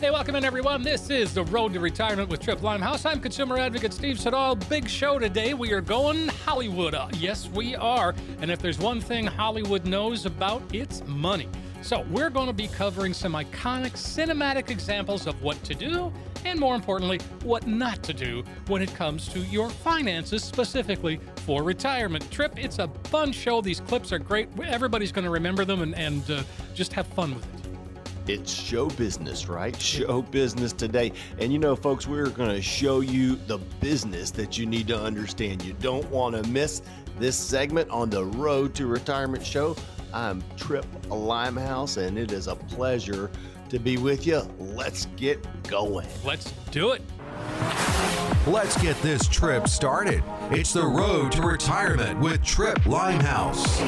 Hey, welcome in, everyone. This is The Road to Retirement with Tripp Limehouse. I'm consumer advocate Steve Siddall. Big show today. We are going Hollywood. Yes, we are. And if there's one thing Hollywood knows about, it's money. So, we're going to be covering some iconic cinematic examples of what to do, and more importantly, what not to do when it comes to your finances, specifically for retirement. Tripp, it's a fun show. These clips are great. Everybody's going to remember them and, and uh, just have fun with it. It's show business, right? Show business today. And you know, folks, we're going to show you the business that you need to understand. You don't want to miss this segment on the Road to Retirement show. I'm Tripp Limehouse, and it is a pleasure to be with you. Let's get going. Let's do it. Let's get this trip started. It's the Road to Retirement with Tripp Limehouse.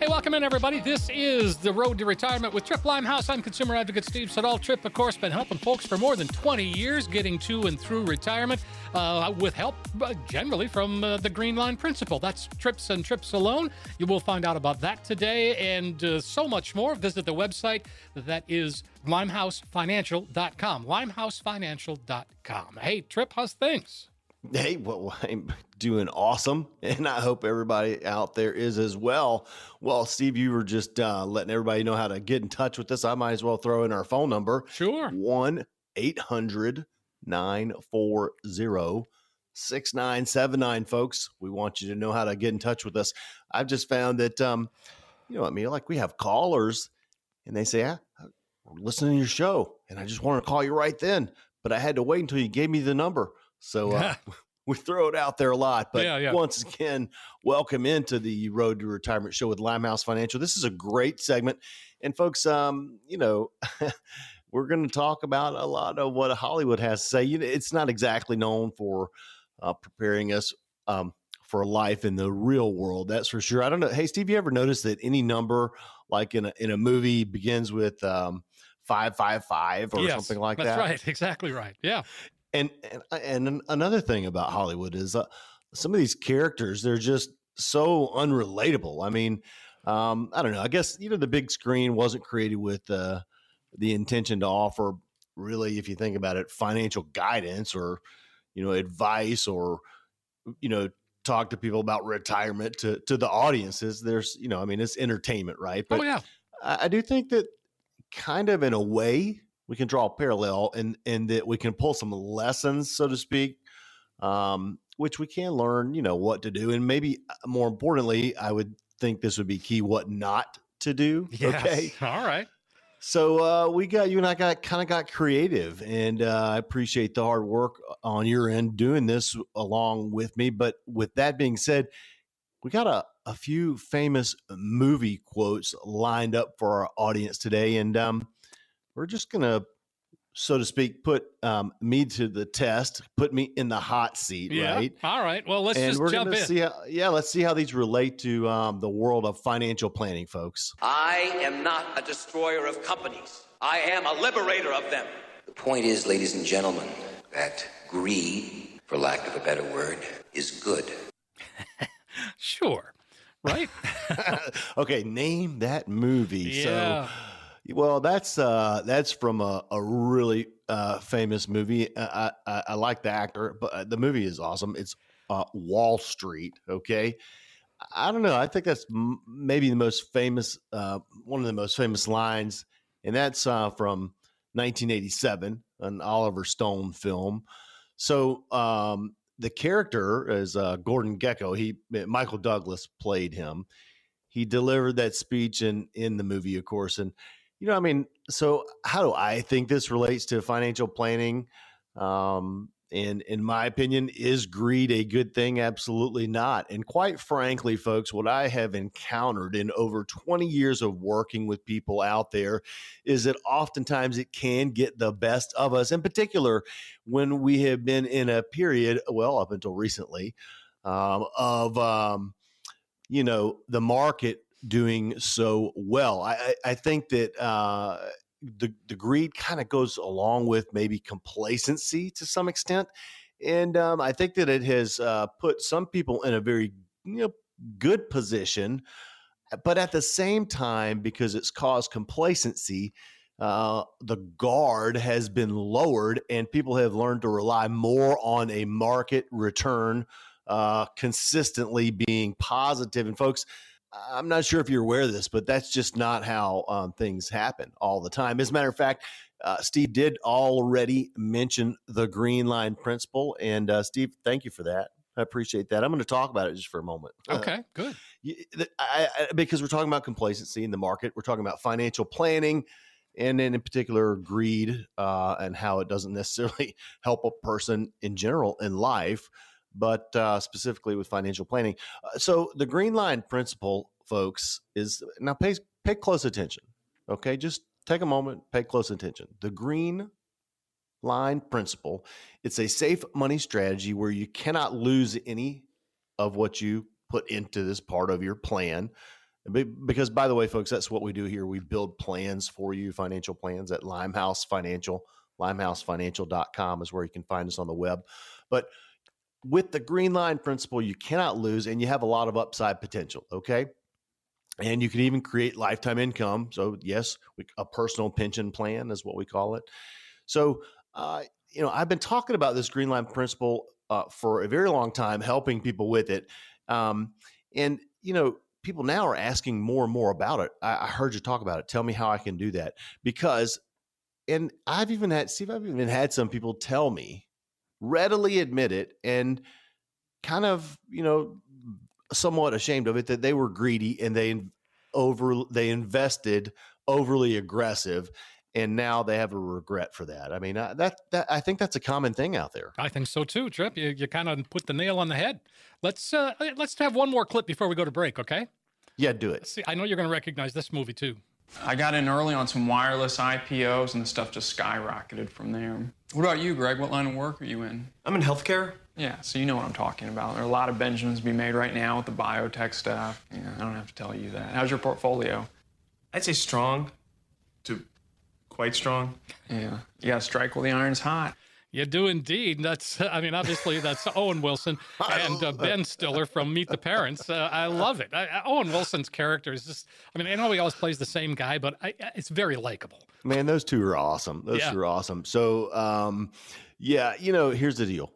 Hey, welcome in, everybody. This is The Road to Retirement with Tripp Limehouse. I'm consumer advocate Steve Siddall. Tripp, of course, been helping folks for more than 20 years getting to and through retirement uh, with help uh, generally from uh, the Green Line Principle. That's Tripp's and Tripp's alone. You will find out about that today and uh, so much more. Visit the website that is limehousefinancial.com. Limehousefinancial.com. Hey, Tripp, how's things? Hey, well, I'm doing awesome, and I hope everybody out there is as well. Well, Steve, you were just uh, letting everybody know how to get in touch with us. I might as well throw in our phone number. Sure. 1 800 940 6979, folks. We want you to know how to get in touch with us. I've just found that, um, you know, what I mean, like we have callers and they say, ah, we're listening to your show, and I just wanted to call you right then, but I had to wait until you gave me the number. So uh, we throw it out there a lot. But Yeah, yeah. once again, welcome into the Road to Retirement show with Limehouse Financial. This is a great segment. And folks, um, you know, we're going to talk about a lot of what Hollywood has to say. You know, it's not exactly known for uh, preparing us um, for life in the real world. That's for sure. I don't know. Hey, Steve, you ever notice that any number, like in a in a movie, begins with um, five five five or Yes, something like that's that? That's right. Exactly right. Yeah. And and and another thing about Hollywood is uh, some of these characters they're just so unrelatable. I mean, um, I don't know. I guess you know the big screen wasn't created with uh, the intention to offer really, if you think about it, financial guidance or you know advice or you know talk to people about retirement to to the audiences. There's you know I mean it's entertainment, right? oh, yeah. I I do think that kind of in a way we can draw a parallel and and that we can pull some lessons, so to speak, um, which we can learn, you know, what to do, and maybe uh, more importantly, I would think this would be key: what not to do. Yes. Okay, All right. so uh, we got you and I got kind of got creative, and uh, I appreciate the hard work on your end doing this along with me. But with that being said, we got a, a few famous movie quotes lined up for our audience today, and um, we're just gonna, so to speak, put um, me to the test, put me in the hot seat, Yeah. right? All right. Well, let's and just we're jump in. see how, yeah, let's see how these relate to um, the world of financial planning, folks. I am not a destroyer of companies. I am a liberator of them. The point is, ladies and gentlemen, that greed, for lack of a better word, is good. Sure. Right? okay, name that movie. Yeah. So, well, that's uh, that's from a, a really uh, famous movie. Uh, I, I, I like the actor, but uh, the movie is awesome. It's uh, Wall Street. Okay, I don't know. I think that's m- maybe the most famous, uh, one of the most famous lines, and that's from 1987, an Oliver Stone film. So um, the character is Gordon Gekko. He Michael Douglas played him. He delivered that speech in in the movie, of course, and you know, I mean, so how do I think this relates to financial planning? Um, and in my opinion, is greed a good thing? Absolutely not. And quite frankly, folks, what I have encountered in over 20 years of working with people out there is that oftentimes it can get the best of us, in particular when we have been in a period, well, up until recently, um, of, um, you know, the market doing so well. I, I, think that uh, the, the greed kind of goes along with maybe complacency to some extent. And um, I think that it has uh, put some people in a very you know, good position. But at the same time, because it's caused complacency, uh, the guard has been lowered and people have learned to rely more on a market return uh, consistently being positive. And folks, I'm not sure if you're aware of this, but that's just not how um, things happen all the time. As a matter of fact, uh, Steve did already mention the green line principle. And uh, Steve, thank you for that. I appreciate that. I'm going to talk about it just for a moment. Okay, uh, good. I, I, because we're talking about complacency in the market, we're talking about financial planning, and then in particular greed uh, and how it doesn't necessarily help a person in general in life, but uh, specifically with financial planning. Uh, so the green line principle, folks, is now pay pay close attention. Okay, just take a moment, pay close attention. The green line principle. It's a safe money strategy where you cannot lose any of what you put into this part of your plan. Because, by the way, folks, that's what we do here. We build plans for you, financial plans at Limehouse Financial. LimehouseFinancial.com is where you can find us on the web. But with the green line principle, you cannot lose and you have a lot of upside potential. Okay. And you can even create lifetime income. So, yes, a personal pension plan is what we call it. So, uh, you know, I've been talking about this green line principle uh, for a very long time, helping people with it. Um, and, you know, people now are asking more and more about it. I, I, heard you talk about it. Tell me how I can do that. Because, and I've even had, Steve, I've even had some people tell me, readily admit it, and kind of, you know, somewhat ashamed of it that they were greedy and they over they invested overly aggressive and now they have a regret for that. I mean, uh, that that I think that's a common thing out there. I think so too, Tripp. You you kind of put the nail on the head. Let's uh, let's have one more clip before we go to break, okay? Yeah, do it. See, I know you're going to recognize this movie too. I got in early on some wireless IPOs, and the stuff just skyrocketed from there. What about you, Greg? What line of work are you in? I'm in healthcare. Yeah, so you know what I'm talking about. There are a lot of Benjamins to be made right now with the biotech stuff. Yeah, I don't have to tell you that. How's your portfolio? I'd say strong to quite strong. Yeah, you got to strike while the iron's hot. You do indeed. That's, I mean, obviously that's Owen Wilson and uh, Ben Stiller from Meet the Parents. Uh, I love it. I, Owen Wilson's character is just, I mean, I know he always plays the same guy, but I, it's very likable. Man, those two are awesome. Those yeah. two are awesome. So, um, yeah, you know, here's the deal.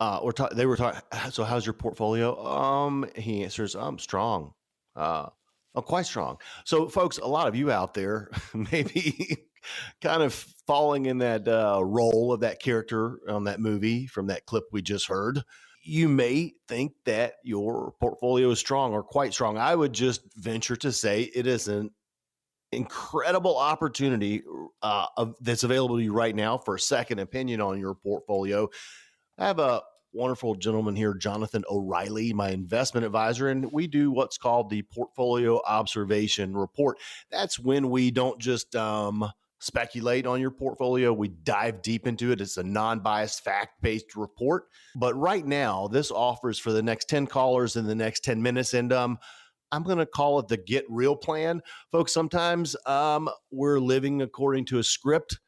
Uh, we're ta- they were talking. So, how's your portfolio? Um, he answers, "I'm strong, uh, I'm quite strong." So, folks, a lot of you out there, maybe kind of falling in that uh, role of that character on that movie from that clip we just heard, you may think that your portfolio is strong or quite strong. I would just venture to say it is an incredible opportunity uh, of, that's available to you right now for a second opinion on your portfolio. I have a wonderful gentleman here, Jonathan O'Reilly, my investment advisor, and we do what's called the portfolio observation report. That's when we don't just um, speculate on your portfolio. We dive deep into it. It's a non biased, fact based report. But right now, this offers for the next 10 callers in the next 10 minutes. And um, I'm going to call it the get real plan. Folks, sometimes um, we're living according to a script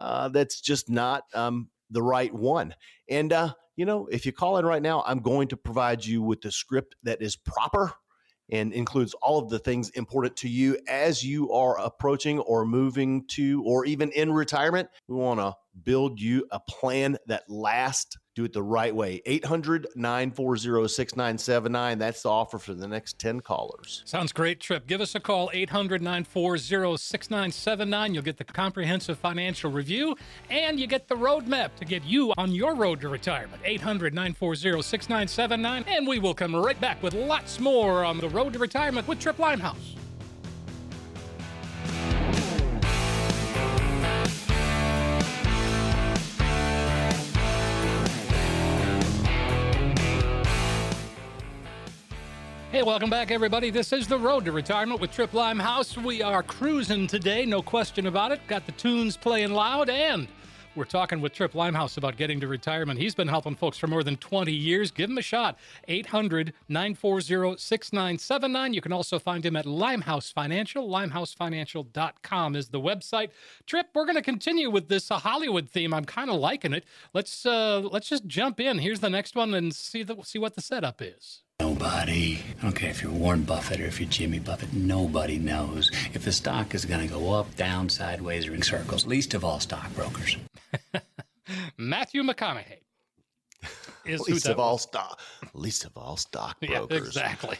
uh, that's just not um, the right one. And, uh, you know, if you call in right now, I'm going to provide you with the script that is proper and includes all of the things important to you as you are approaching or moving to or even in retirement. We want to build you a plan that lasts. Do it the right way. 800 940 6979. That's the offer for the next 10 callers. Sounds great, Tripp. Give us a call, 800 940 6979. You'll get the comprehensive financial review and you get the roadmap to get you on your road to retirement. 800 940 6979. And we will come right back with lots more on the road to retirement with Tripp Limehouse. Welcome back, everybody. This is The Road to Retirement with Tripp Limehouse. We are cruising today, no question about it. Got the tunes playing loud, and we're talking with Tripp Limehouse about getting to retirement. He's been helping folks for more than 20 years. Give him a shot. 800 940 6979. You can also find him at Limehouse Financial. LimehouseFinancial.com is the website. Tripp, we're going to continue with this Hollywood theme. I'm kind of liking it. Let's uh, let's just jump in. Here's the next one and see the, see what the setup is. Nobody, I don't care if you're Warren Buffett or if you're Jimmy Buffett, nobody knows if the stock is going to go up, down, sideways, or in circles, least of all stockbrokers. Matthew McConaughey is least that of all stock, least of all Yeah, stockbrokers. exactly.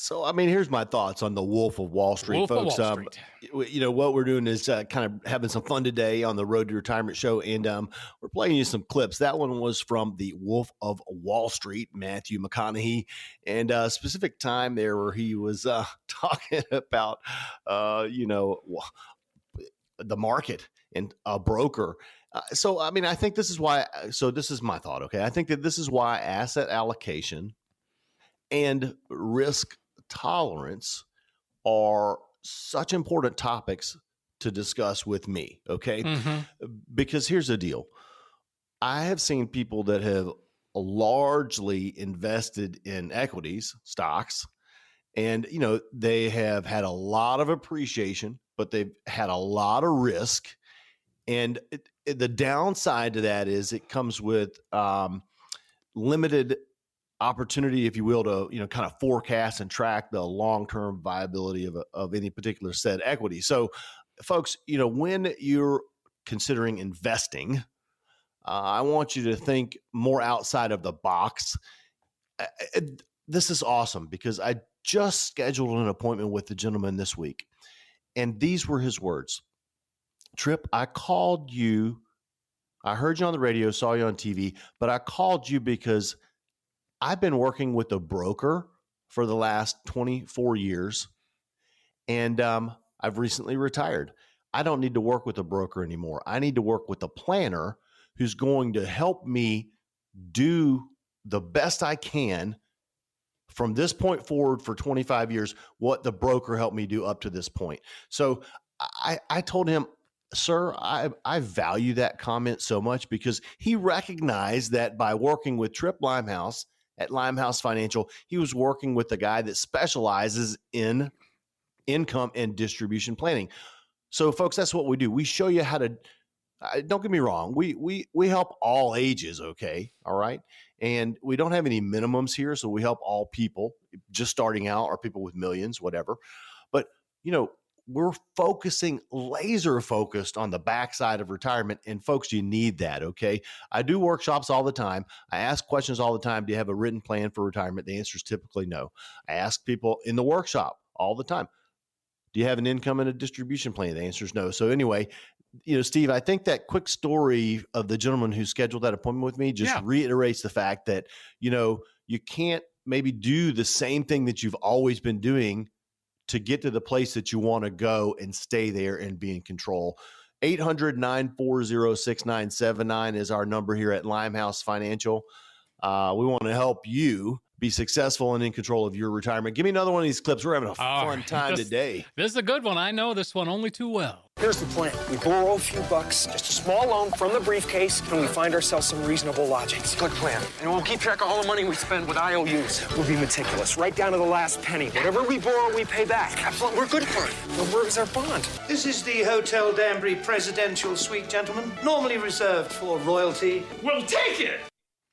So, I mean, here's my thoughts on the Wolf of Wall Street, Wolf folks. Wall um, Street. you know what we're doing is uh, kind of having some fun today on the Road to Retirement show, and um, we're playing you some clips. That one was from the Wolf of Wall Street, Matthew McConaughey, and a specific time there where he was uh, talking about, uh, you know, the market and a broker. Uh, so, I mean, I think this is why. So, this is my thought. Okay, I think that this is why asset allocation and risk tolerance are such important topics to discuss with me. Okay. Mhm. Because here's the deal I have seen people that have largely invested in equities, stocks, and, you know, they have had a lot of appreciation, but they've had a lot of risk. And it, it- the downside to that is it comes with um, limited opportunity, if you will, to you know kind of forecast and track the long term viability of a, of any particular said equity. So, folks, you know when you're considering investing, uh, I want you to think more outside of the box. Uh, uh, This is awesome because I just scheduled an appointment with the gentleman this week, and these were his words. Tripp, I called you. I heard you on the radio, saw you on TV, but I called you because I've been working with a broker for the last 24 years, and um, I've recently retired. I don't need to work with a broker anymore. I need to work with a planner who's going to help me do the best I can from this point forward for 25 years, what the broker helped me do up to this point. So I, I told him, sir, I, I value that comment so much because he recognized that by working with Tripp Limehouse at Limehouse Financial, he was working with a guy that specializes in income and distribution planning. So, folks, that's what we do. We show you how to. Uh, don't get me wrong. We we we help all ages. Okay, all right, and we don't have any minimums here, so we help all people just starting out or people with millions, whatever. But you know, we're focusing laser focused on the backside of retirement, and folks, you need that. Okay, I do workshops all the time. I ask questions all the time. Do you have a written plan for retirement? The answer is typically no. I ask people in the workshop all the time. Do you have an income and a distribution plan? The answer is no. So anyway, you know, Steve, I think that quick story of the gentleman who scheduled that appointment with me just Yeah. reiterates the fact that, you know, you can't maybe do the same thing that you've always been doing to get to the place that you want to go and stay there and be in control. 800 940 6979 is our number here at Limehouse Financial. Uh, we want to help you be successful and in control of your retirement. Give me another one of these clips. We're having a All fun right. time This- today. This is a good one. I know this one only too well. Here's the plan. We borrow a few bucks, just a small loan from the briefcase, and we find ourselves some reasonable lodgings. Good plan. And we'll keep track of all the money we spend with IOUs. We'll be meticulous, right down to the last penny. Whatever we borrow, we pay back. Absolutely. We're good for it. Well, where is our bond? This is the Hotel Danbury Presidential Suite, gentlemen. Normally reserved for royalty. We'll take it.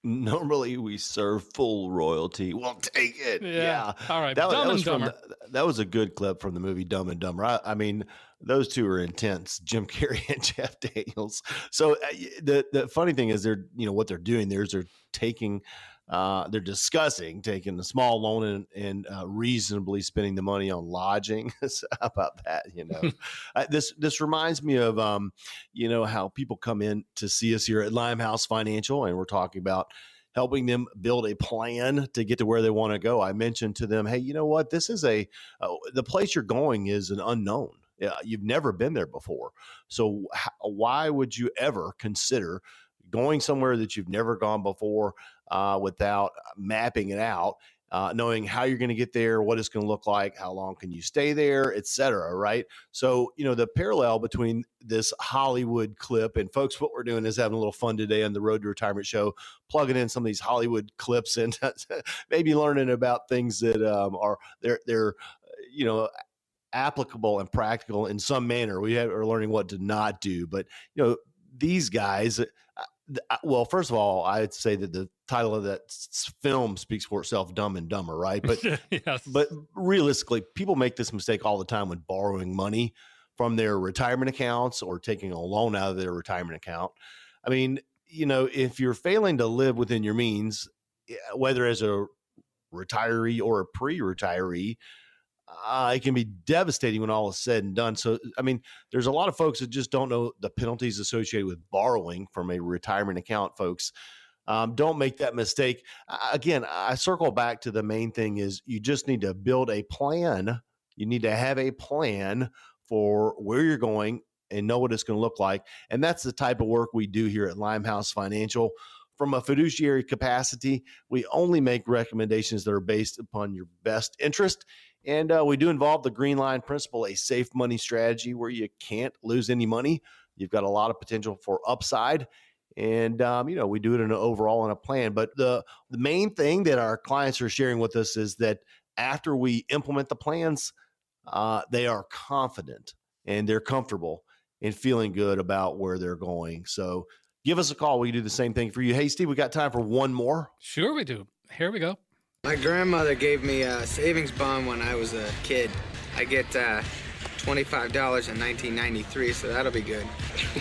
Normally we serve full royalty. We'll take it. Yeah. Yeah. All right. That, was- that was and from Dumber. the, that was a good clip from the movie Dumb and Dumber. I, I mean, those two are intense, Jim Carrey and Jeff Daniels. So uh, the the funny thing is they're you know what they're doing there is they're taking uh, they're discussing taking a small loan and, and uh, reasonably spending the money on lodging. So how about that? You know, uh, this this reminds me of um, you know how people come in to see us here at Limehouse Financial, and we're talking about helping them build a plan to get to where they want to go. I mentioned to them, hey, you know what? This is a uh, the place you're going is an unknown. You've never been there before. So h- why would you ever consider going somewhere that you've never gone before uh, without mapping it out? Uh, knowing how you're going to get there, what it's going to look like, how long can you stay there, et cetera, right? So, you know, the parallel between this Hollywood clip and folks, what we're doing is having a little fun today on the Road to Retirement show, plugging in some of these Hollywood clips and maybe learning about things that um, are they're they're you know applicable and practical in some manner. We are learning what to not do, but you know these guys. Well, first of all, I'd say that the title of that film speaks for itself, "Dumb and Dumber," right? But yes. but realistically, people make this mistake all the time when borrowing money from their retirement accounts or taking a loan out of their retirement account. I mean, you know, if you're failing to live within your means, eh, whether as a retiree or a pre-retiree, uh, it can be devastating when all is said and done. So, I mean, there's a lot of folks that just don't know the penalties associated with borrowing from a retirement account, folks. Um, don't make that mistake. again, I circle back to the main thing is you just need to build a plan. You need to have a plan for where you're going and know what it's going to look like. And that's the type of work we do here at Limehouse Financial. From a fiduciary capacity, we only make recommendations that are based upon your best interest and uh, we do involve the green line principle, a safe money strategy where you can't lose any money. You've got a lot of potential for upside. And, um, you know, we do it in an overall in a plan. But the, the main thing that our clients are sharing with us is that after we implement the plans, uh, they are confident and they're comfortable and feeling good about where they're going. So give us a call. We can do the same thing for you. Hey, Steve, we got time for one more. Sure, we do. Here we go. My grandmother gave me a savings bond when I was a kid. I get uh, $25 in 1993, so that'll be good.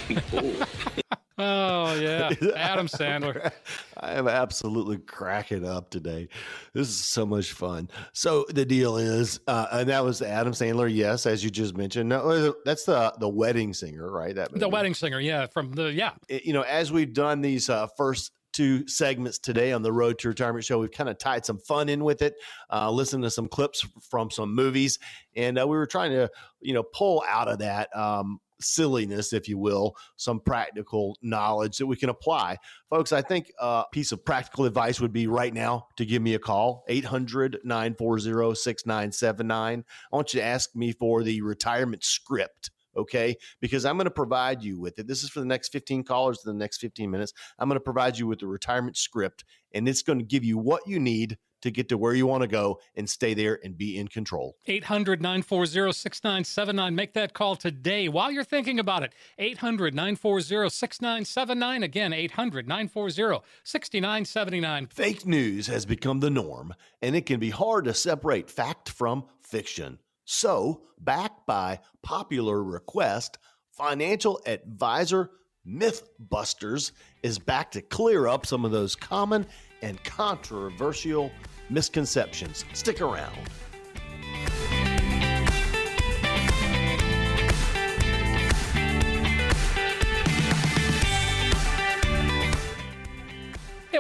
oh, yeah. Adam Sandler. I am absolutely cracking up today. This is so much fun. So the deal is, uh, and that was Adam Sandler, yes, as you just mentioned. No, that's the the wedding singer, right? That movie. the wedding singer, yeah, from the yeah. It, you know, as we've done these uh, first two segments today on the Road to Retirement Show. We've kind of tied some fun in with it, uh, listened to some clips from some movies, and uh, we were trying to, you know, pull out of that um, silliness, if you will, some practical knowledge that we can apply. Folks, I think a piece of practical advice would be right now to give me a call, 800 940 6979. I want you to ask me for the retirement script okay? Because I'm going to provide you with it. This is for the next 15 callers in the next 15 minutes. I'm going to provide you with the retirement script, and it's going to give you what you need to get to where you want to go and stay there and be in control. 800 940 6979. Make that call today while you're thinking about it. 800 940 6979. Again, 800 940 6979. Fake news has become the norm, and it can be hard to separate fact from fiction. So, backed by popular request, financial advisor Mythbusters is back to clear up some of those common and controversial misconceptions. Stick around.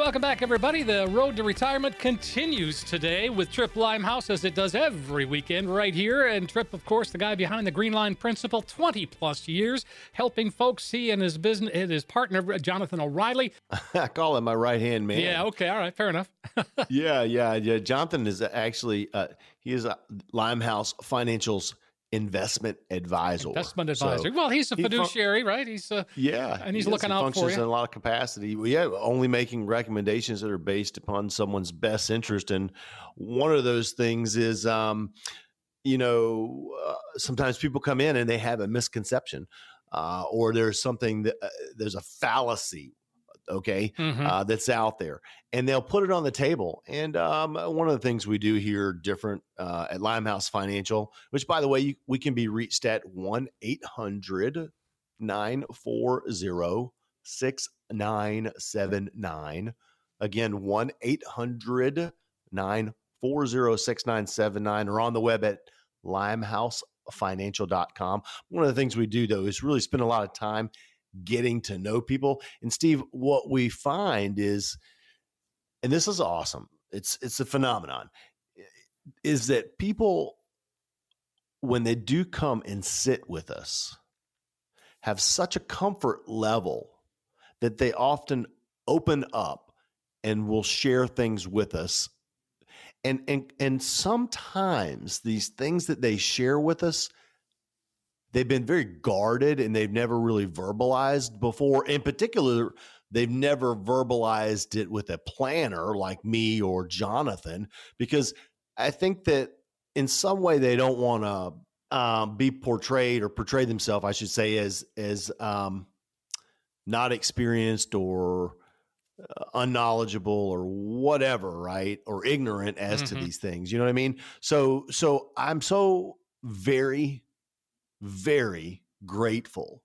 Welcome back, everybody. The road to retirement continues today with Tripp Limehouse, as it does every weekend right here. And Tripp, of course, the guy behind the Green Line Principle, 20 plus years, helping folks. He and his business, his partner, Jonathan O'Reilly. I call him my right hand man. Yeah, okay, all right, fair enough. yeah, yeah, yeah. Jonathan is actually, uh, he is a Limehouse Financial's investment advisor. Investment advisor. So well, he's a fiduciary, he, right? He's a, yeah, and he's looking out for you. in a lot of capacity. Yeah, only making recommendations that are based upon someone's best interest, and one of those things is, um, you know, uh, sometimes people come in and they have a misconception. Uh, or there's something that uh, there's a fallacy okay, mm-hmm. uh, that's out there, and they'll put it on the table. And um, one of the things we do here different uh, at Limehouse Financial, which by the way, you, we can be reached at 1 800 940 6979. Again, 1 800 940 6979 or on the web at limehousefinancial.com. One of the things we do, though, is really spend a lot of time getting to know people. And Steve, what we find is, and this is awesome. It's it's a phenomenon, is that people when they do come and sit with us have such a comfort level that they often open up and will share things with us and and and sometimes these things that they share with us they've been very guarded and they've never really verbalized before. In particular, they've never verbalized it with a planner like me or Jonathan, because I think that in some way they don't want to um, be portrayed or portray themselves, I should say, as as um, not experienced or uh, unknowledgeable or whatever, right? Or ignorant as Mhm. to these things. You know what I mean? So so I'm so very very grateful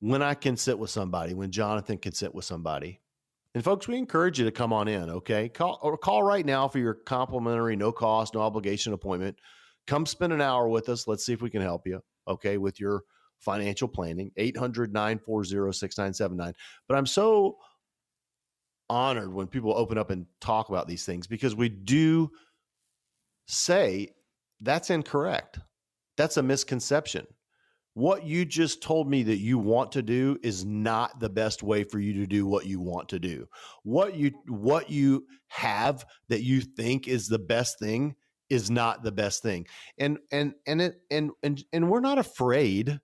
when I can sit with somebody, when Jonathan can sit with somebody. And folks, we encourage you to come on in, okay? Call or call right now for your complimentary, no cost, no obligation appointment. Come spend an hour with us. Let's see if we can help you, okay, with your financial planning. 800 940 6979. But I'm so honored when people open up and talk about these things because we do say that's incorrect. That's a misconception. What you just told me that you want to do is not the best way for you to do what you want to do. What you what you have that you think is the best thing is not the best thing. And and and it and and and we're not afraid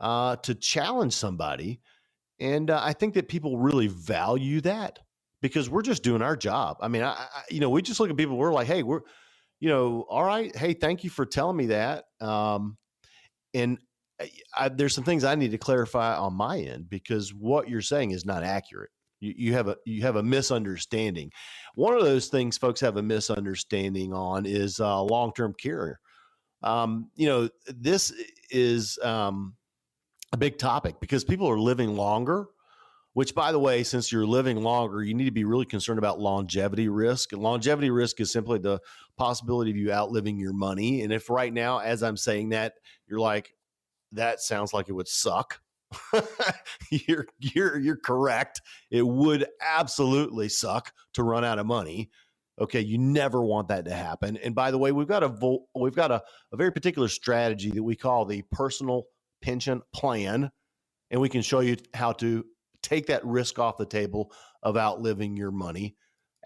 uh to challenge somebody. And uh, I think that people really value that because we're just doing our job. I mean, I, I you know, we just look at people we're like, "Hey, we're you know, all right, hey, thank you for telling me that." Um and I, I, there's some things I need to clarify on my end because what you're saying is not accurate. You, you have a you have a misunderstanding. One of those things folks have a misunderstanding on is uh, long term care. Um, you know, this is um, a big topic because people are living longer. Which, by the way, since you're living longer, you need to be really concerned about longevity risk. And longevity risk is simply the possibility of you outliving your money. And if right now, as I'm saying that, you're like, that sounds like it would suck. you're you're you're correct. It would absolutely suck to run out of money. Okay, you never want that to happen. And by the way, we've got a vo- we've got a, a very particular strategy that we call the personal pension plan, and we can show you how to take that risk off the table of outliving your money.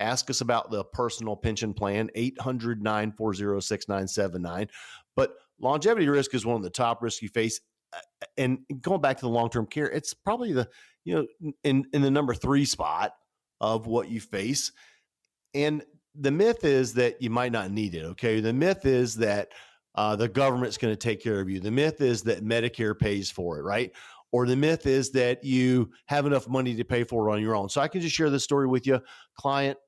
Ask us about the personal pension plan, 800 940 6979. But longevity risk is one of the top risks you face. Uh, And going back to the long term care, it's probably the, you know, in, in the number three spot of what you face. And the myth is that you might not need it. Okay. The myth is that uh, the government's going to take care of you. The myth is that Medicare pays for it, right? Or the myth is that you have enough money to pay for it on your own. So I can just share this story with you. Client,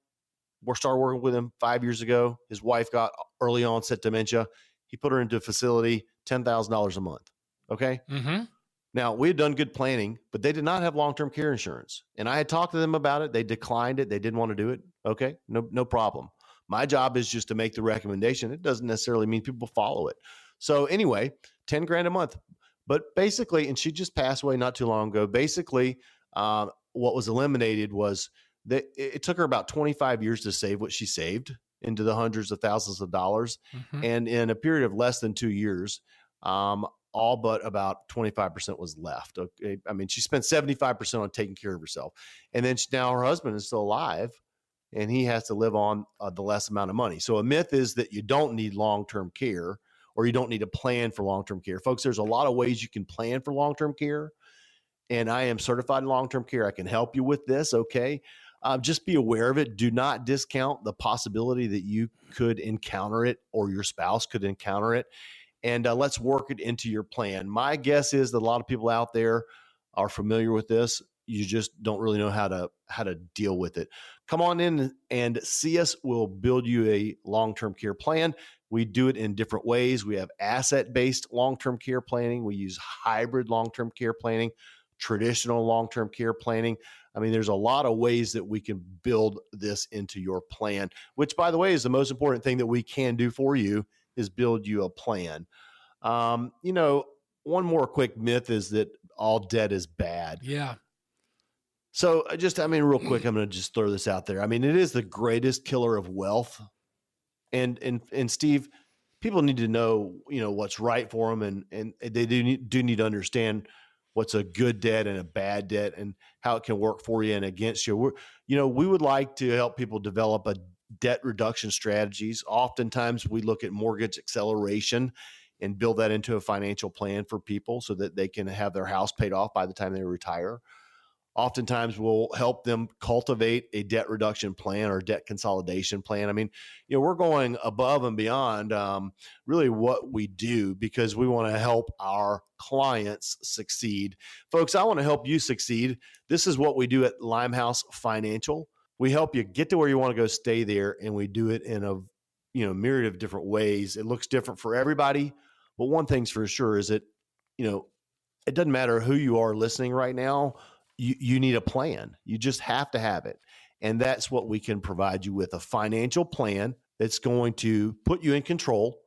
we started working with him five years ago. His wife got early onset dementia. He put her into a facility, $10,000 a month. Okay. Mm-hmm. Now, we had done good planning, but they did not have long term care insurance. And I had talked to them about it. They declined it. They didn't want to do it. Okay. No, no problem. My job is just to make the recommendation. It doesn't necessarily mean people follow it. So, anyway, 10 grand a month. But basically, and she just passed away not too long ago. Basically, um, what was eliminated was that it took her about 25 years to save what she saved into the hundreds of thousands of dollars. Mhm. And in a period of less than two years, um, all but about 25% was left. Okay. I mean, she spent 75% on taking care of herself. And then she, now her husband is still alive and he has to live on uh, the less amount of money. So a myth is that you don't need long term care or you don't need to plan for long term care. Folks, there's a lot of ways you can plan for long term care. And I am certified in long term care. I can help you with this. Okay. Uh, just be aware of it. Do not discount the possibility that you could encounter it or your spouse could encounter it. And uh, let's work it into your plan. My guess is that a lot of people out there are familiar with this. You just don't really know how to how to deal with it. Come on in and see us. We'll build you a long term care plan. We do it in different ways. We have asset based long term care planning. We use hybrid long term care planning, traditional long term care planning. I mean, there's a lot of ways that we can build this into your plan, which, by the way, is the most important thing that we can do for you is build you a plan. Um, you know, one more quick myth is that all debt is bad. Yeah. So I just, I mean, real quick, I'm going to just throw this out there. I mean, it is the greatest killer of wealth. And, and, and Steve, people need to know, you know, what's right for them. And, and they do need, do need to understand what's a good debt and a bad debt and how it can work for you and against you. We're, you know, we would like to help people develop a debt reduction strategies. Oftentimes we look at mortgage acceleration and build that into a financial plan for people so that they can have their house paid off by the time they retire. Oftentimes we'll help them cultivate a debt reduction plan or debt consolidation plan. I mean, you know, we're going above and beyond um, really what we do because we want to help our clients succeed. Folks, I want to help you succeed. This is what we do at Limehouse Financial. We help you get to where you want to go, stay there, and we do it in a you know myriad of different ways. It looks different for everybody, but one thing's for sure is that you know it doesn't matter who you are listening right now you, you need a plan. You just have to have it. And that's what we can provide you with a financial plan that's going to put you in control,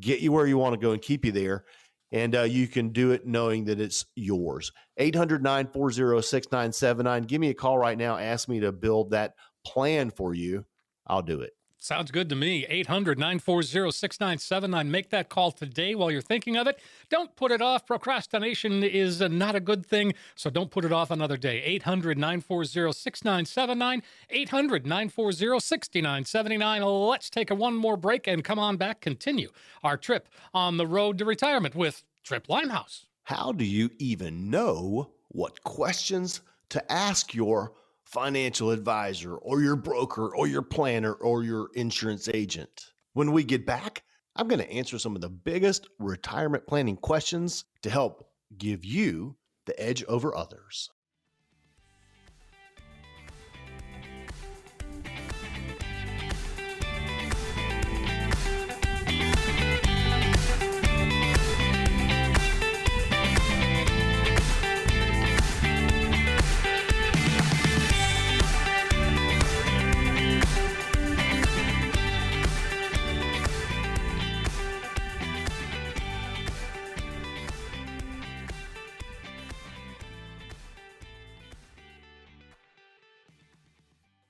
get you where you want to go, and keep you there. And uh, you can do it knowing that it's yours. 800 940 6979. Give me a call right now. Ask me to build that plan for you. I'll do it. Sounds good to me. 800 940 6979. Make that call today while you're thinking of it. Don't put it off. Procrastination is not a good thing, so don't put it off another day. 800 940 6979. 800 940 6979. Let's take a one more break and come on back. Continue our trip on the road to retirement with Tripp Limehouse. How do you even know what questions to ask your financial advisor or your broker or your planner or your insurance agent. When we get back, I'm going to answer some of the biggest retirement planning questions to help give you the edge over others.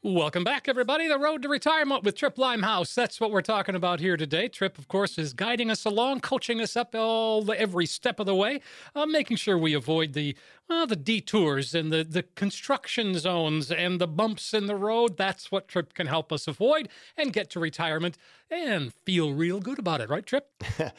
Welcome back, everybody. The road to retirement with Tripp Limehouse. That's what we're talking about here today. Tripp, of course, is guiding us along, coaching us up all the, every step of the way, uh, making sure we avoid the well, the detours and the the construction zones and the bumps in the road. That's what Tripp can help us avoid and get to retirement and feel real good about it, right, Tripp?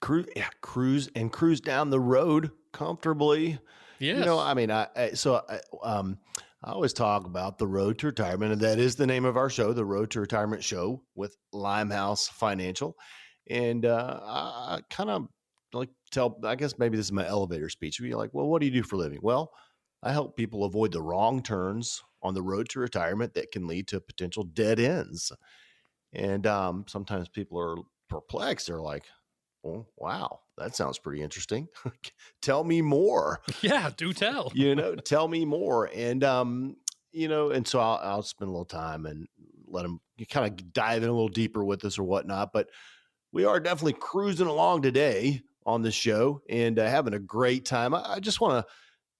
cruise, yeah, cruise and cruise down the road comfortably. Yes. You know, I mean, I, I so I, um I always talk about the road to retirement, and that is the name of our show, the Road to Retirement Show with Limehouse Financial. And uh, I kind of like tell, I guess maybe this is my elevator speech. You're like, well, what do you do for living? Well, I help people avoid the wrong turns on the road to retirement that can lead to potential dead ends. And um, sometimes people are perplexed. They're like, oh, wow, that sounds pretty interesting. tell me more. Yeah, do tell. you know, tell me more. And, um, you know, and so I'll, I'll spend a little time and let them kind of dive in a little deeper with us or whatnot. But we are definitely cruising along today on this show and uh, having a great time. I, I just want to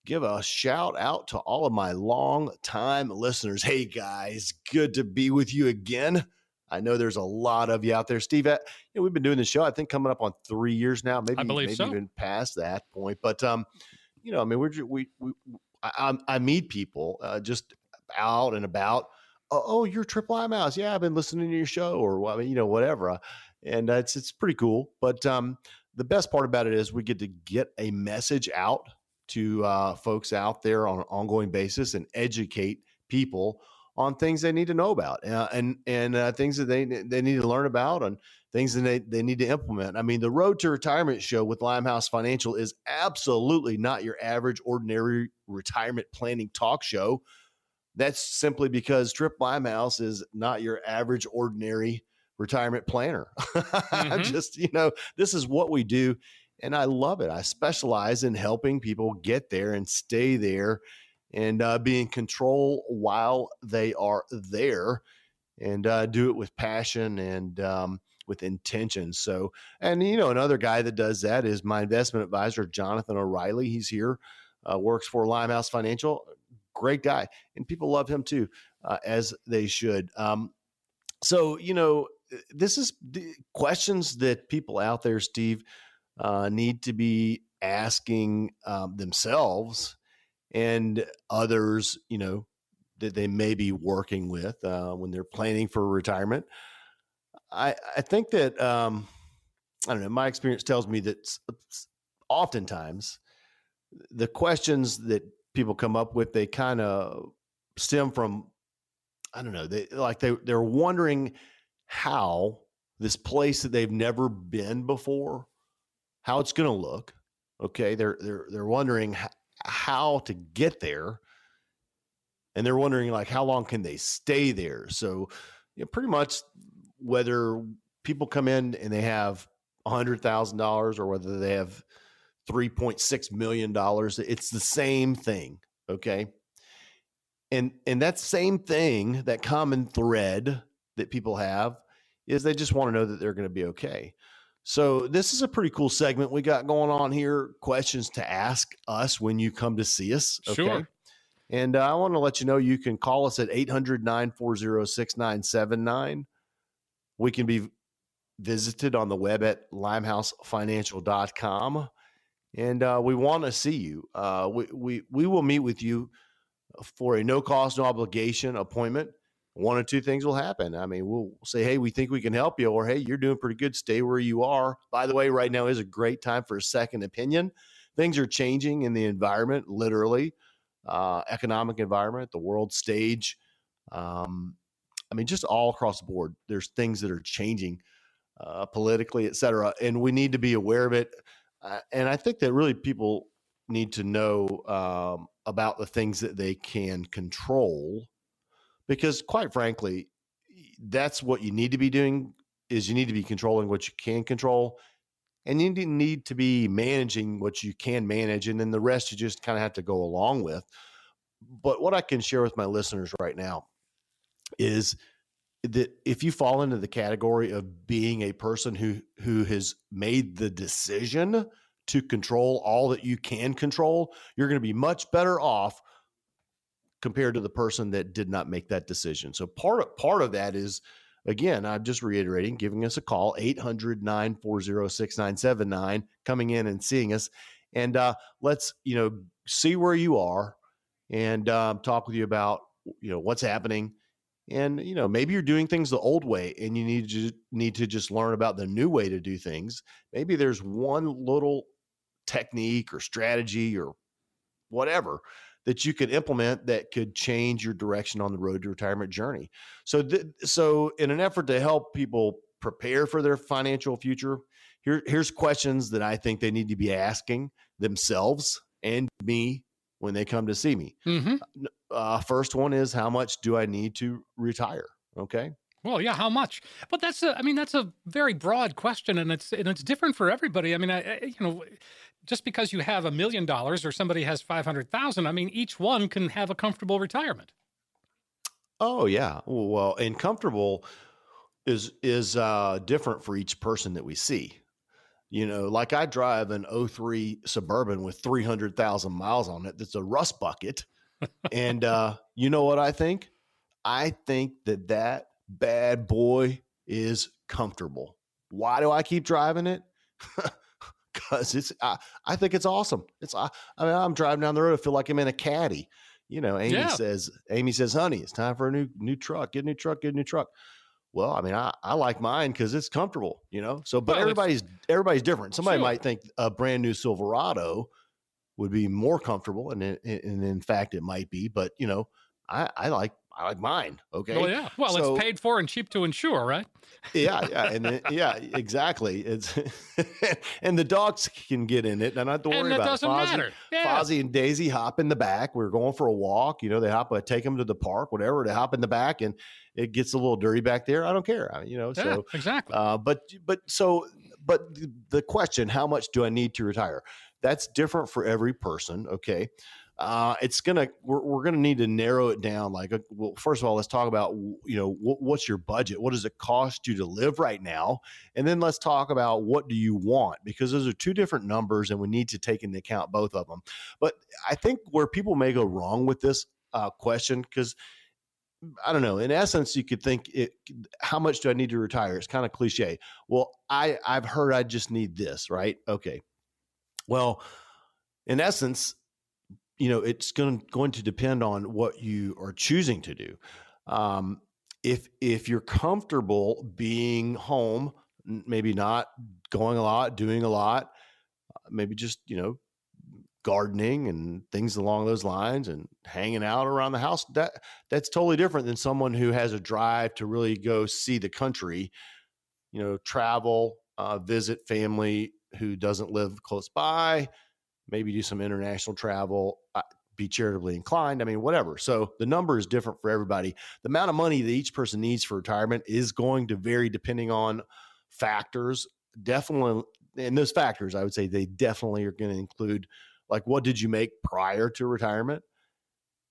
give a shout out to all of my long time listeners. Hey guys, good to be with you again. I know there's a lot of you out there, Steve. You know, we've been doing the show. I think coming up on three years now, maybe, I believe maybe so. even past that point. But um, you know, I mean, we're we we I, I meet people uh, just out and about. Oh, oh, you're Tripp Limehouse. Yeah, I've been listening to your show, or I mean, you know, whatever. And uh, it's it's pretty cool. But um, the best part about it is we get to get a message out to uh, folks out there on an ongoing basis and educate people on things they need to know about uh, and and uh, things that they they need to learn about and things that they, they need to implement. I mean, the Road to Retirement show with Limehouse Financial is absolutely not your average ordinary retirement planning talk show. That's simply because Tripp Limehouse is not your average ordinary retirement planner. Mhm. Just, you know, this is what we do. And I love it. I specialize in helping people get there and stay there and uh, be in control while they are there and uh, do it with passion and um, with intention. So, and you know, another guy that does that is my investment advisor, Jonathan O'Reilly. He's here, uh, works for Limehouse Financial. Great guy. And people love him too, uh, as they should. Um, so, you know, this is questions that people out there, Steve, uh, need to be asking um, themselves and others, you know, that they may be working with uh, when they're planning for retirement. I, I think that, um, I don't know, my experience tells me that oftentimes the questions that people come up with, they kind of stem from, I don't know, they like they they're wondering how this place that they've never been before, how it's going to look. Okay, they're they're they're wondering how to get there, and they're wondering like how long can they stay there. So, you know, pretty much whether people come in and they have a hundred thousand dollars or whether they have three point six million dollars, it's the same thing. Okay, and and that same thing, that common thread that people have is they just want to know that they're going to be okay. So this is a pretty cool segment we got going on here. Questions to ask us when you come to see us. Okay. Sure. And uh, I want to let you know you can call us at 800 940 6979. We can be visited on the web at limehousefinancial.com. And uh, we want to see you. Uh, we, we, we will meet with you for a no cost, no obligation appointment. One or two things will happen. I mean, we'll say, hey, we think we can help you, or hey, you're doing pretty good. Stay where you are. By the way, right now is a great time for a second opinion. Things are changing in the environment, literally, uh, economic environment, the world stage. Um, I mean, just all across the board, there's things that are changing uh, politically, et cetera, and we need to be aware of it. Uh, and I think that really people need to know um, about the things that they can control, because quite frankly, that's what you need to be doing. Is you need to be controlling what you can control, and you need to be managing what you can manage, and then the rest you just kind of have to go along with. But what I can share with my listeners right now is that if you fall into the category of being a person who who has made the decision to control all that you can control, you're going to be much better off compared to the person that did not make that decision. So part of part of that is again, I'm just reiterating, giving us a call 800-940-6979, coming in and seeing us. And uh, let's, you know, see where you are and um, talk with you about you know what's happening. And you know maybe you're doing things the old way and you need to need to just learn about the new way to do things. Maybe there's one little technique or strategy or whatever that you could implement that could change your direction on the road to retirement journey so th- so in an effort to help people prepare for their financial future here here's questions that i think they need to be asking themselves and me when they come to see me Mm-hmm. uh, first one is how much do I need to retire? Okay. Well, yeah, how much? But that's a, I mean, that's a very broad question, and it's and it's different for everybody. I mean, I, I- you know, just because you have a million dollars or somebody has five hundred thousand, I mean, each one can have a comfortable retirement. Oh yeah. Well, and comfortable is is uh, different for each person that we see. You know, like I drive an 03 Suburban with 300,000 miles on it that's a rust bucket. and uh, you know what I think? I think that that bad boy is comfortable. Why do I keep driving it? Because it's, I, I think it's awesome. It's, I, I mean, I'm driving down the road. I feel like I'm in a caddy. You know, Amy Yeah. says, Amy says, honey, it's time for a new, new truck. Get a new truck, get a new truck. Well, I mean, I, I like mine because it's comfortable, you know. So, but Well, everybody's everybody's different. Somebody Sure. might think a brand new Silverado would be more comfortable, and and in fact, it might be. But you know, I, I like I like mine. Okay. Well, yeah. Well, So- it's paid for and cheap to insure, right? yeah, yeah, and then, yeah, exactly. It's and the dogs can get in it, and I don't have to And worry about it. doesn't Fozzie, matter. Yeah. Fozzie and Daisy hop in the back. We're going for a walk. You know, they hop. I take them to the park, whatever. They hop in the back, and it gets a little dirty back there. I don't care. You know, Yeah, so exactly. uh, but but so but the question, how much do I need to retire? That's different for every person. Okay. Uh, it's gonna we're, we're gonna need to narrow it down. Like, uh, well, first of all, let's talk about you know what, what's your budget? What does it cost you to live right now? And then let's talk about what do you want because those are two different numbers, and we need to take into account both of them. But I think where people may go wrong with this uh, question because I don't know. In essence, you could think, it, how much do I need to retire? It's kind of cliche. Well, I I've heard I just need this, right? Okay. Well, in essence, you know, it's going going to depend on what you are choosing to do. Um, if if you're comfortable being home, maybe not going a lot, doing a lot, uh, maybe just you know gardening and things along those lines and hanging out around the house that that's totally different than someone who has a drive to really go see the country you know travel uh, visit family who doesn't live close by maybe do some international travel uh, be charitably inclined i mean whatever. So the number is different for everybody. The amount of money that each person needs for retirement is going to vary depending on factors. Definitely and those factors i would say they definitely are going to include like what did you make prior to retirement?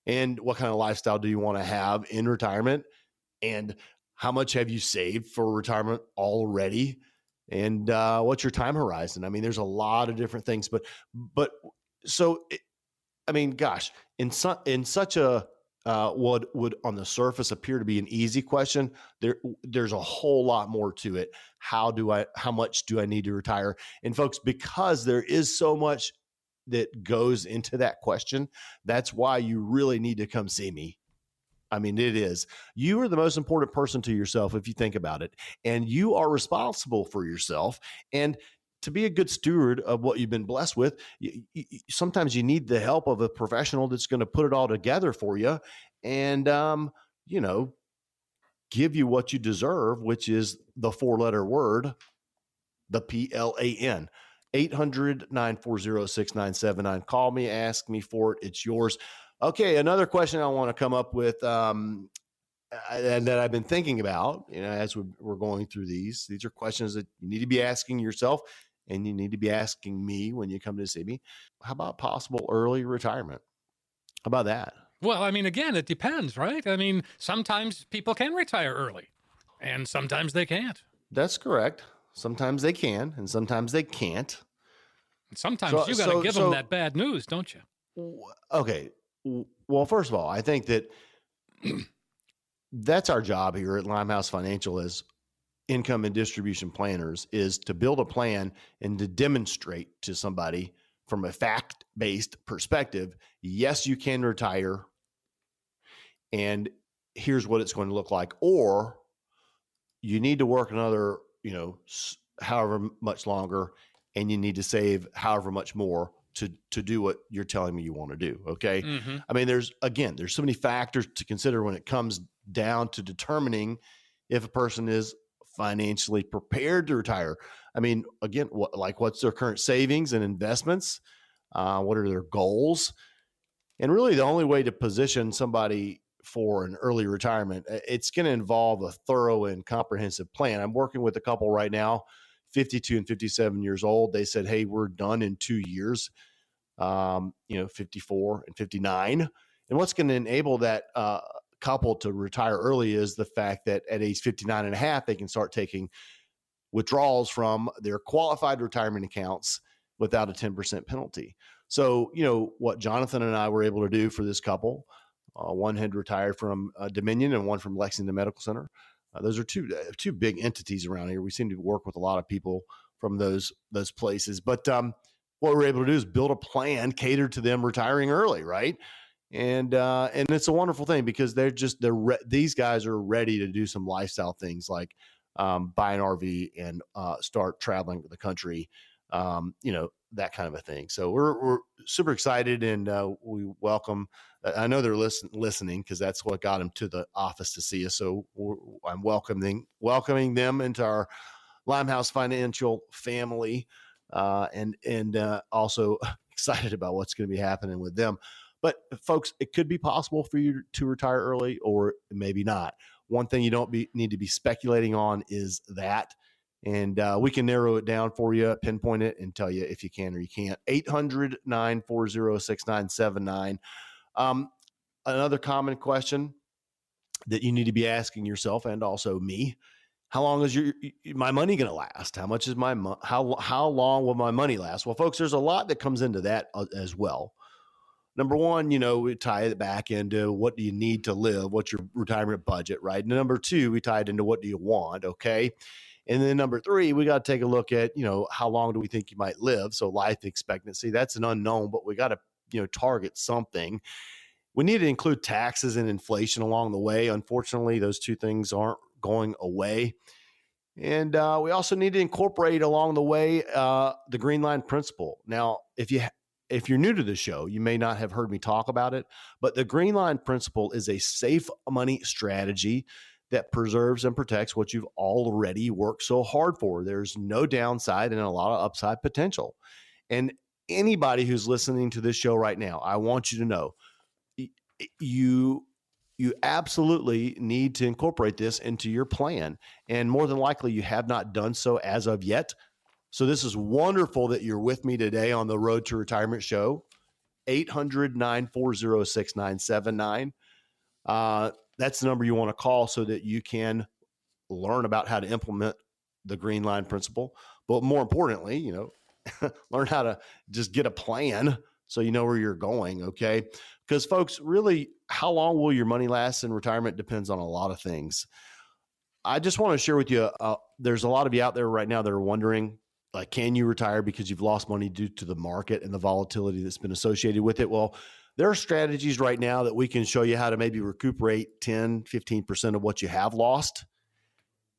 And what kind of lifestyle do you want to have in retirement? And how much have you saved for retirement already and uh, what's your time horizon i mean there's a lot of different things but but so i mean gosh in su- in such a uh, what would on the surface appear to be an easy question there there's a whole lot more to it how do i how much do i need to retire and folks because there is so much that goes into that question. That's why you really need to come see me. I mean, it is. You are the most important person to yourself if you think about it, and you are responsible for yourself. And to be a good steward of what you've been blessed with, you, you, sometimes you need the help of a professional that's going to put it all together for you, and um, you know, give you what you deserve, which is the four-letter word, the P L A N. 800 940 6979. Call me, ask me for it. It's yours. Okay, another question I want to come up with um, and that I've been thinking about, you know, as we're going through these. These are questions that you need to be asking yourself and you need to be asking me when you come to see me. How about possible early retirement? How about that? Well, I mean, again, it depends, right? I mean, sometimes people can retire early and sometimes they can't. That's correct. Sometimes they can, and sometimes they can't. Sometimes so, you got to so, give so, them that bad news, don't you? Okay. Well, first of all, I think that that's our job here at Limehouse Financial as income and distribution planners is to build a plan and to demonstrate to somebody from a fact based perspective yes, you can retire. And here's what it's going to look like. Or you need to work another you know, however much longer, and you need to save however much more to to do what you're telling me you want to do. Okay. Mm-hmm. I mean, there's again, there's so many factors to consider when it comes down to determining if a person is financially prepared to retire. I mean, again, what like what's their current savings and investments? Uh, what are their goals? And really, the only way to position somebody for an early retirement, it's going to involve a thorough and comprehensive plan. I'm working with a couple right now, 52 and 57 years old. They said, "Hey, we're done in two years." Um, you know, 54 and 59. And what's going to enable that uh, couple to retire early is the fact that at age 59 and a half, they can start taking withdrawals from their qualified retirement accounts without a 10% penalty. So, you know, what Jonathan and I were able to do for this couple uh, one had retired from uh, Dominion and one from Lexington Medical Center. Uh, those are two uh, two big entities around here. We seem to work with a lot of people from those those places. But um, what we're able to do is build a plan catered to them retiring early, right? And uh, and it's a wonderful thing because they're just they're re- these guys are ready to do some lifestyle things like um, buy an RV and uh, start traveling the country. Um, you know that kind of a thing. So we're we're super excited and uh, we welcome I know they're listen, listening because that's what got them to the office to see us. So I'm welcoming welcoming them into our Limehouse Financial family, uh, and and uh, also excited about what's going to be happening with them. But folks, it could be possible for you to retire early, or maybe not. One thing you don't be, need to be speculating on is that. And uh, we can narrow it down for you, pinpoint it, and tell you if you can or you can't. 800 940 6979. Um, another common question that you need to be asking yourself and also me how long is your my money going to last? How much is my how how long will my money last? Well folks there's a lot that comes into that uh, as well. Number one you know we tie it back into what do you need to live? What's your retirement budget right? And number two we tie it into what do you want okay and then number three we got to take a look at you know how long do we think you might live? So life expectancy that's an unknown but we got to you know target something. We need to include taxes and inflation along the way. Unfortunately those two things aren't going away. And uh, we also need to incorporate along the way uh, the green line principle. Now if you if you're new to the show, you may not have heard me talk about it, but the Green Line Principle is a safe money strategy that preserves and protects what you've already worked so hard for. There's no downside and a lot of upside potential. And anybody who's listening to this show right now, I want you to know you you absolutely need to incorporate this into your plan. And more than likely, you have not done so as of yet. So, this is wonderful that you're with me today on the Road to Retirement show. 800 940 6979. Uh, That's the number you want to call so that you can learn about how to implement the green line principle. But more importantly, you know, learn how to just get a plan so you know where you're going. Okay. Because, folks, really, how long will your money last in retirement depends on a lot of things. I just want to share with you uh, there's a lot of you out there right now that are wondering like can you retire because you've lost money due to the market and the volatility that's been associated with it well there are strategies right now that we can show you how to maybe recuperate 10 15% of what you have lost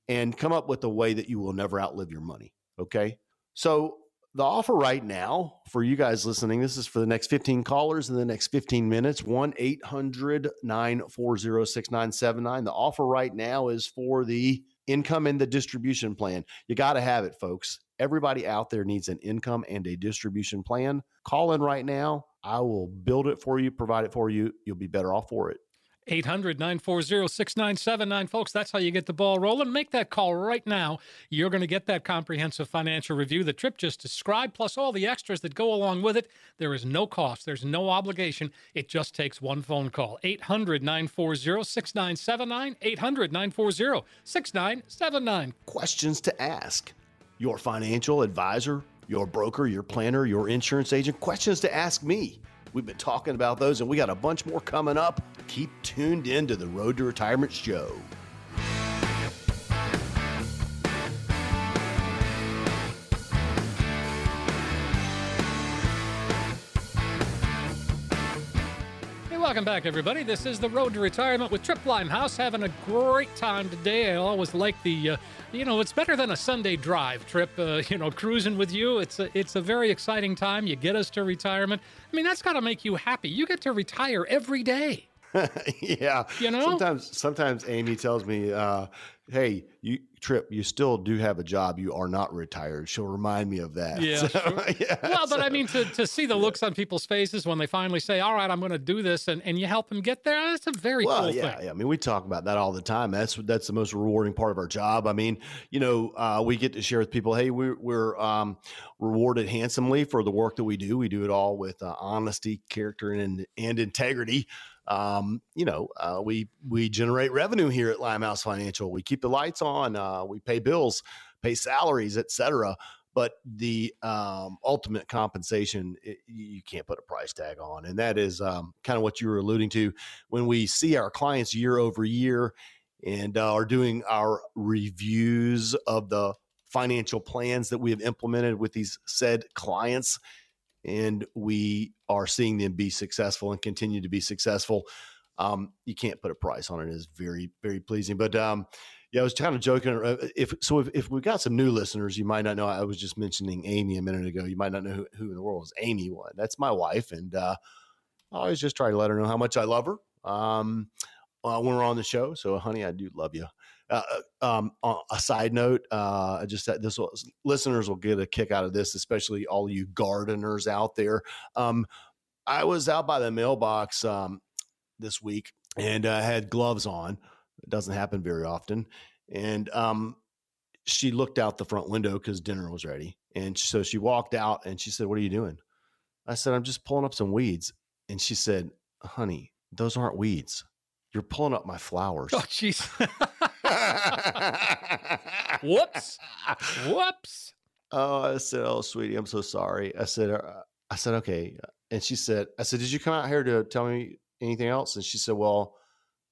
and come up with a way that you will never outlive your money okay so the offer right now for you guys listening, this is for the next 15 callers in the next 15 minutes 1 800 940 6979. The offer right now is for the income and the distribution plan. You got to have it, folks. Everybody out there needs an income and a distribution plan. Call in right now. I will build it for you, provide it for you. You'll be better off for it. 800 940 6979. Folks, that's how you get the ball rolling. Make that call right now. You're going to get that comprehensive financial review that Tripp just described, plus all the extras that go along with it. There is no cost, there's no obligation. It just takes one phone call. 800 940 6979. 800 940 6979. Questions to ask your financial advisor, your broker, your planner, your insurance agent. Questions to ask me. We've been talking about those, and we got a bunch more coming up. Keep tuned in to the Road to Retirement show. Welcome back, everybody. This is the Road to Retirement with Tripp Limehouse. Having a great time today. I always like the uh, you know, it's better than a Sunday drive trip. Uh, you know, cruising with you. It's a, it's a very exciting time. You get us to retirement. I mean, that's got to make you happy. You get to retire every day. yeah. You know, sometimes sometimes Amy tells me, uh, "Hey, you Tripp, you still do have a job. You are not retired." She'll remind me of that. Yeah. So, sure. yeah well, so, but I mean, to, to see the looks on people's faces when they finally say, "All right, I'm going to do this," and, and you help them get there. That's a very well, cool yeah, thing. Yeah, I mean, we talk about that all the time. That's that's the most rewarding part of our job. I mean, you know, uh, we get to share with people, "Hey, we're we're um, rewarded handsomely for the work that we do. We do it all with uh, honesty, character, and and integrity." Um, you know, uh, we we generate revenue here at Limehouse Financial. We keep the lights on. Uh, we pay bills, pay salaries, etc. But the um, ultimate compensation, it, you can't put a price tag on, and that is um, kind of what you were alluding to. When we see our clients year over year and uh, are doing our reviews of the financial plans that we have implemented with these said clients and we are seeing them be successful and continue to be successful. Um, you can't put a price on it. It's very, very pleasing. But um, yeah, I was kind of joking. Uh, if so, if, if we got some new listeners, you might not know. I was just mentioning Amy a minute ago. You might not know who, who in the world is Amy. One that's my wife, and uh, I always just try to let her know how much I love her um, uh, when we're on the show. So, honey, I do love you. Uh, uh, um, a side note, uh, just that this will, listeners will get a kick out of this, especially all you gardeners out there. Um, I was out by the mailbox um, this week and I uh, had gloves on. It doesn't happen very often. And um, she looked out the front window because dinner was ready. And so she walked out and she said, What are you doing? I said, I'm just pulling up some weeds. And she said, Honey, those aren't weeds. You're pulling up my flowers. Oh, jeez. Whoops. Whoops. Oh, I said, "Oh, sweetie, I'm so sorry." I said, uh, "I said okay," and she said, "I said, did you come out here to tell me anything else?" And she said, "Well,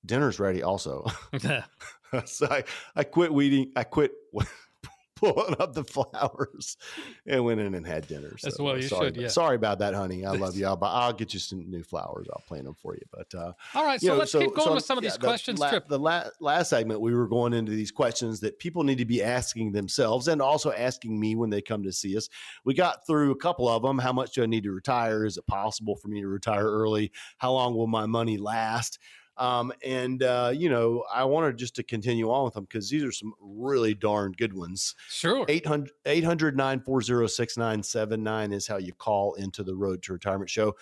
dinner's ready, also." so I, I quit weeding. I quit pulling up the flowers and went in and had dinner. That's So, well you sorry, should, about- yeah. Sorry about that, honey. I love you. I'll, I'll get you some new flowers. I'll plant them for you. But uh, All right, so know, let's keep going with some of these the questions, la- The la- last segment, we were going into these questions that people need to be asking themselves and also asking me when they come to see us. We got through a couple of them. How much do I need to retire? Is it possible for me to retire early? How long will my money last? Um, and uh, you know, I wanted just to continue on with them because these are some really darn good ones. Sure. 800 800 940 6979 is how you call into the Road to Retirement show.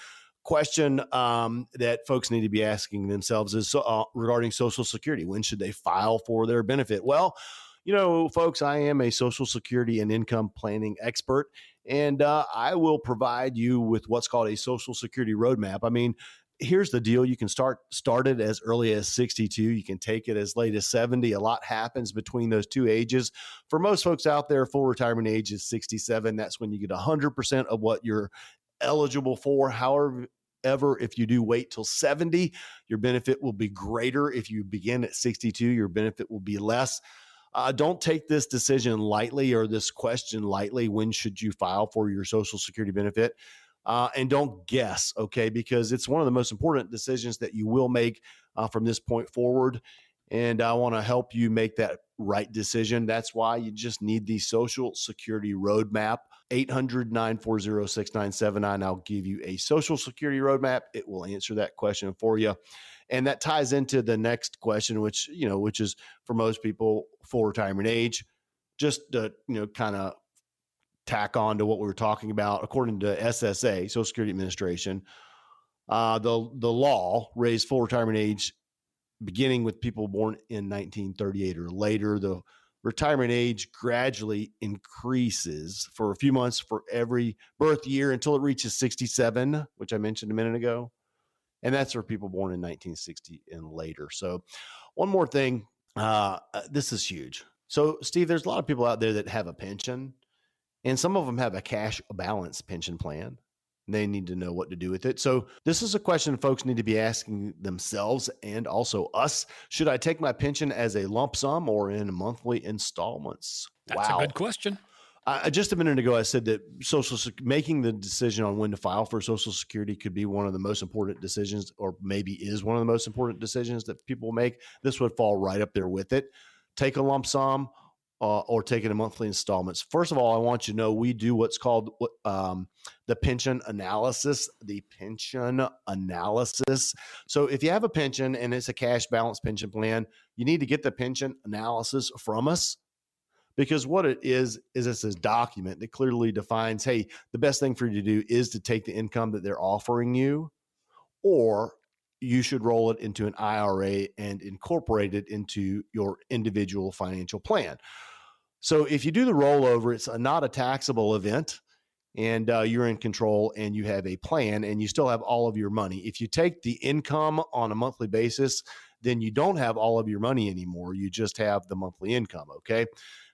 Question um, that folks need to be asking themselves is uh, regarding Social Security. When should they file for their benefit? Well, you know, folks, I am a Social Security and income planning expert, and uh, I will provide you with what's called a Social Security roadmap. I mean, here's the deal you can start start it as early as 62 you can take it as late as 70 a lot happens between those two ages. For most folks out there full retirement age is 67 that's when you get 100% of what you're eligible for. However ever if you do wait till 70 your benefit will be greater. If you begin at 62 your benefit will be less. Uh, don't take this decision lightly or this question lightly when should you file for your social security benefit uh, and don't guess, okay? Because it's one of the most important decisions that you will make uh, from this point forward. And I want to help you make that right decision. That's why you just need the Social Security Roadmap. 800 940 6979. I'll give you a Social Security Roadmap. It will answer that question for you. And that ties into the next question, which, you know, which is for most people, full retirement age. Just to, you know, kind of tack on to what we were talking about, according to SSA, Social Security Administration, uh, the the law raised full retirement age beginning with people born in 1938 or later. The retirement age gradually increases for a few months for every birth year until it reaches 67, which I mentioned a minute ago. And that's for people born in 1960 and later. So, one more thing. Uh, this is huge. So, Steve, there's a lot of people out there that have a pension and some of them have a cash balance pension plan. They need to know what to do with it. So, this is a question folks need to be asking themselves and also us. Should I take my pension as a lump sum or in monthly installments? That's a good question. I, just a minute ago, I said that social making the decision on when to file for Social Security could be one of the most important decisions, or maybe is one of the most important decisions that people make. This would fall right up there with it. Take a lump sum uh, or take it in monthly installments. First of all, I want you to know we do what's called um, the pension analysis. The pension analysis. So if you have a pension and it's a cash balance pension plan, you need to get the pension analysis from us because what it is is it's a document that clearly defines hey the best thing for you to do is to take the income that they're offering you or you should roll it into an IRA and incorporate it into your individual financial plan. So if you do the rollover, it's a, not a taxable event and uh, you're in control and you have a plan and you still have all of your money. If you take the income on a monthly basis, then you don't have all of your money anymore. You just have the monthly income. Okay.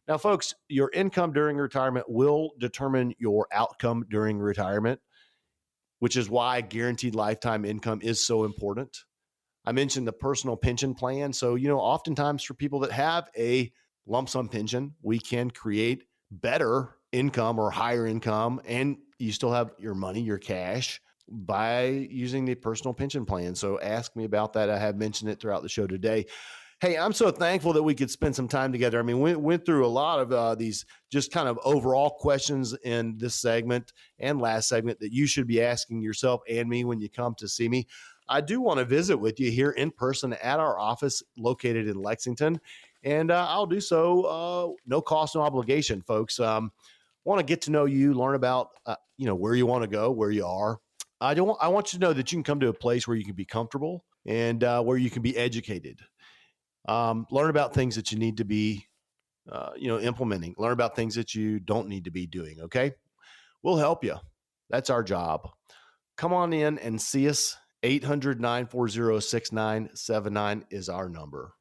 Now, folks, your income during retirement will determine your outcome during retirement which is why guaranteed lifetime income is so important. I mentioned the personal pension plan. So, you know, oftentimes for people that have a lump sum pension, we can create better income or higher income, and you still have your money, your cash by using the personal pension plan. So, ask me about that. I have mentioned it throughout the show today. Hey, I'm so thankful that we could spend some time together. I mean, we went through a lot of uh, these just kind of overall questions in this segment and last segment that you should be asking yourself and me when you come to see me. I do want to visit with you here in person at our office located in Lexington, and uh, I'll do so uh, no cost, no obligation, folks. Um, want to get to know you, learn about uh, you know where you want to go, where you are. I don't. I want you to know that you can come to a place where you can be comfortable and uh, where you can be educated um, learn about things that you need to be uh, you know implementing learn about things that you don't need to be doing okay we'll help you that's our job come on in and see us 800-940-6979 is our number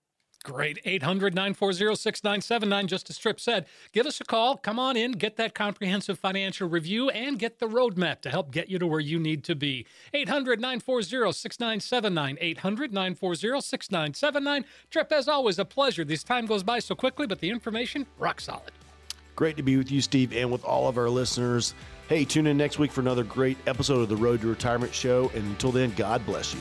Great. 800 940 6979. Just as Tripp said, give us a call. Come on in, get that comprehensive financial review, and get the roadmap to help get you to where you need to be. 800 940 6979. 800 940 6979. Tripp, as always, a pleasure. This time goes by so quickly, but the information, rock solid. Great to be with you, Steve, and with all of our listeners. Hey, tune in next week for another great episode of the Road to Retirement Show. And until then, God bless you.